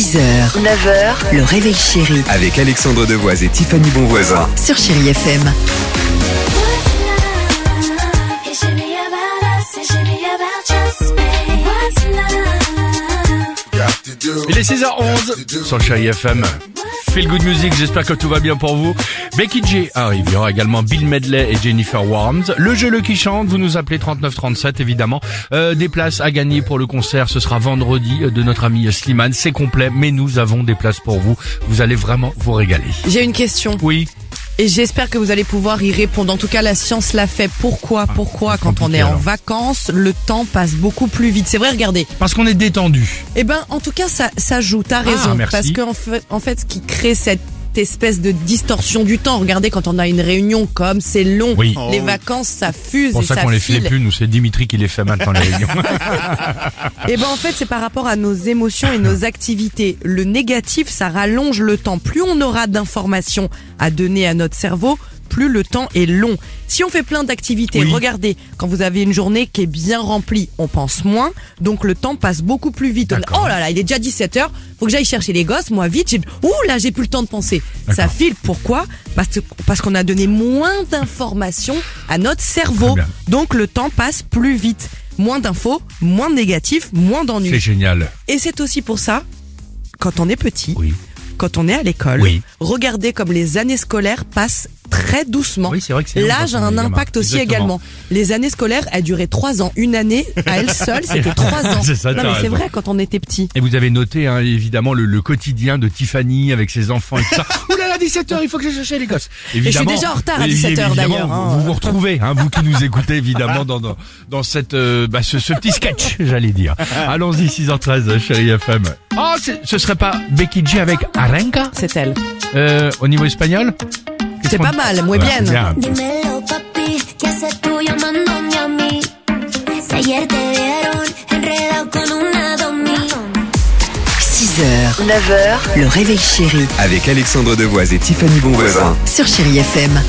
6h, 9h, le réveil chéri Avec Alexandre Devoise et Tiffany Bonvoisin. sur Chérie FM. It should be about us, it should be about just me. What's love? Il est 6h11 sur le Chéri FM. Feel Good Music, j'espère que tout va bien pour vous. Becky J arrive, il y aura également Bill Medley et Jennifer Warnes. Le jeu Le qui chante, vous nous appelez 3937 évidemment. Euh, des places à gagner pour le concert, ce sera vendredi euh, de notre ami Slimane. C'est complet, mais nous avons des places pour vous. Vous allez vraiment vous régaler. J'ai une question Oui, et j'espère que vous allez pouvoir y répondre. En tout cas, la science l'a fait. Pourquoi Pourquoi quand on est en alors. vacances, le temps passe beaucoup plus vite C'est vrai, regardez. parce qu'on est détendu. Eh ben, en tout cas, ça, ça joue. T'as raison. Ah, merci. Parce qu'en fait, en fait, ce qui crée cette espèce de distorsion du temps. Regardez, quand on a une réunion comme c'est long, Oui. les vacances ça fuse C'est pour et ça ça qu'on les fait plus, nous c'est Dimitri qui les fait maintenant les réunions. Et ben en fait, c'est par rapport à nos émotions et nos activités. Le négatif, ça rallonge le temps. Plus on aura d'informations à donner à notre cerveau, plus le temps est long. Si on fait plein d'activités, Oui. regardez, quand vous avez une journée qui est bien remplie, on pense moins, donc le temps passe beaucoup plus vite. On oh là là, il est déjà 17h, faut que j'aille chercher les gosses, moi vite, j'ai, ouh là, j'ai plus le temps de penser. Ça file, pourquoi? Parce, que- parce qu'on a donné moins d'informations à notre cerveau. Donc le temps passe plus vite. Moins d'infos, moins de négatifs, moins d'ennuis. C'est génial. Et c'est aussi pour ça, quand on est petit, Oui. quand on est à l'école, Oui. regardez comme les années scolaires passent très doucement. Oui, c'est vrai que c'est long L'âge a est un impact aussi Exactement. également. Les années scolaires, elles duraient trois ans. Une année, à elle seule, c'était trois ans. C'est ça, non, t'as mais c'est raison. vrai quand on était petit. Et vous avez noté hein, évidemment le, le quotidien de Tiffany avec ses enfants et tout ça. Ouh là là, 17h, il faut que je cherche les gosses. Évidemment, déjà en retard à oui, 17 heures, évidemment, d'ailleurs, hein. Vous vous, vous retrouvez, hein, vous qui nous écoutez évidemment dans, dans, dans cette, euh, bah, ce, ce petit sketch, j'allais dire. Allons-y, 6h13, chérie FM. Oh, ce serait pas Becky G avec Arenca C'est elle. euh, au niveau espagnol? C'est pas mal, muy Ouais, bien. bien. Dímelo, papi, ¿qué haces tú llamándome a mí? Si ayer te vieron enredado con una domi. 6h, 9h, le réveil chéri Avec Alexandre Devoise et Tiffany Bonvoisin. sur Chérie FM.